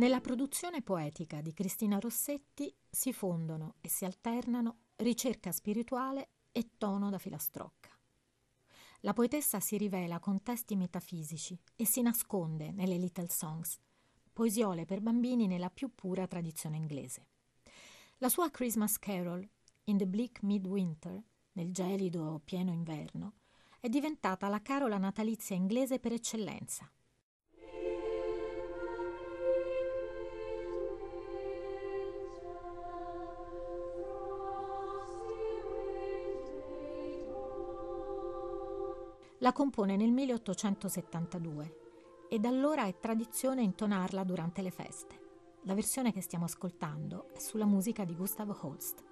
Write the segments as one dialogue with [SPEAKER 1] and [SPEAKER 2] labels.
[SPEAKER 1] Nella produzione poetica di Cristina Rossetti si fondono e si alternano ricerca spirituale e tono da filastrocca. La poetessa si rivela con testi metafisici e si nasconde nelle Little Songs, poesiole per bambini nella più pura tradizione inglese. La sua Christmas Carol, In the Bleak Midwinter, nel gelido pieno inverno, è diventata la carola natalizia inglese per eccellenza La compone nel 1872 e da allora è tradizione intonarla durante le feste. La versione che stiamo ascoltando è sulla musica di Gustav Holst.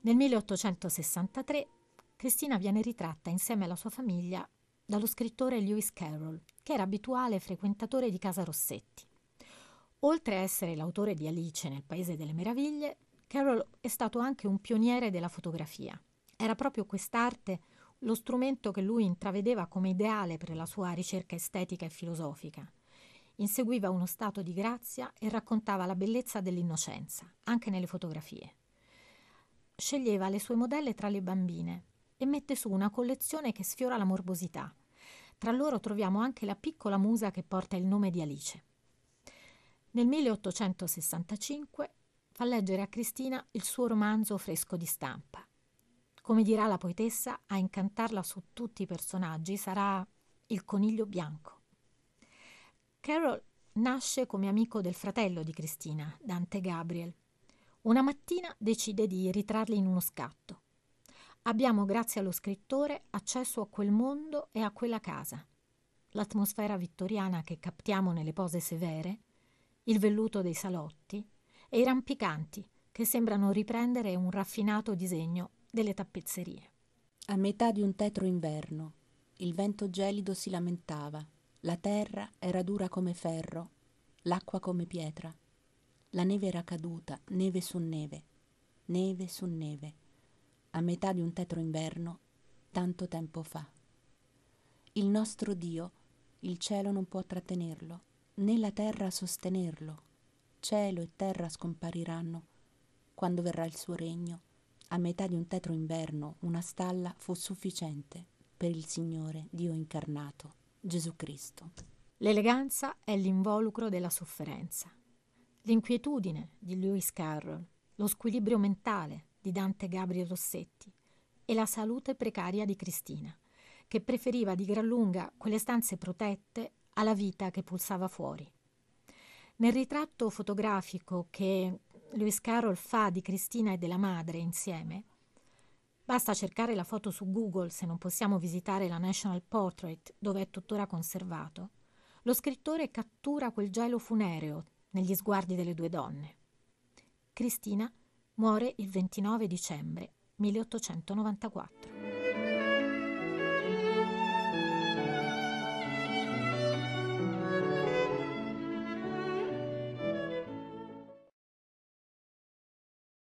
[SPEAKER 1] Nel 1863 Cristina viene ritratta insieme alla sua famiglia dallo scrittore Lewis Carroll, che era abituale frequentatore di Casa Rossetti. Oltre a essere l'autore di Alice nel Paese delle Meraviglie, Carroll è stato anche un pioniere della fotografia. Era proprio quest'arte lo strumento che lui intravedeva come ideale per la sua ricerca estetica e filosofica. Inseguiva uno stato di grazia e raccontava la bellezza dell'innocenza, anche nelle fotografie. Sceglieva le sue modelle tra le bambine e mette su una collezione che sfiora la morbosità. Tra loro troviamo anche la piccola musa che porta il nome di Alice. Nel 1865 fa leggere a Cristina il suo romanzo fresco di stampa, come dirà la poetessa, a incantarla su tutti i personaggi sarà il coniglio bianco. Carol nasce come amico del fratello di Cristina, Dante Gabriel. Una mattina decide di ritrarli in uno scatto. Abbiamo, grazie allo scrittore, accesso a quel mondo e a quella casa. L'atmosfera vittoriana che captiamo nelle pose severe, il velluto dei salotti e i rampicanti che sembrano riprendere un raffinato disegno delle tappezzerie.
[SPEAKER 2] A metà di un tetro inverno, il vento gelido si lamentava, la terra era dura come ferro, l'acqua come pietra. La neve era caduta, neve su neve, neve su neve, a metà di un tetro inverno, tanto tempo fa. Il nostro Dio, il cielo non può trattenerlo, né la terra sostenerlo. Cielo e terra scompariranno quando verrà il suo regno a metà di un tetro inverno una stalla fu sufficiente per il Signore Dio incarnato, Gesù Cristo.
[SPEAKER 1] L'eleganza è l'involucro della sofferenza. L'inquietudine di Lewis Carroll, lo squilibrio mentale di Dante Gabriel Rossetti e la salute precaria di Cristina, che preferiva di gran lunga quelle stanze protette alla vita che pulsava fuori. Nel ritratto fotografico che Lewis Carroll fa di Cristina e della madre insieme, basta cercare la foto su Google se non possiamo visitare la National Portrait dove è tuttora conservato, lo scrittore cattura quel gelo funereo negli sguardi delle due donne. Cristina muore il 29 dicembre 1894.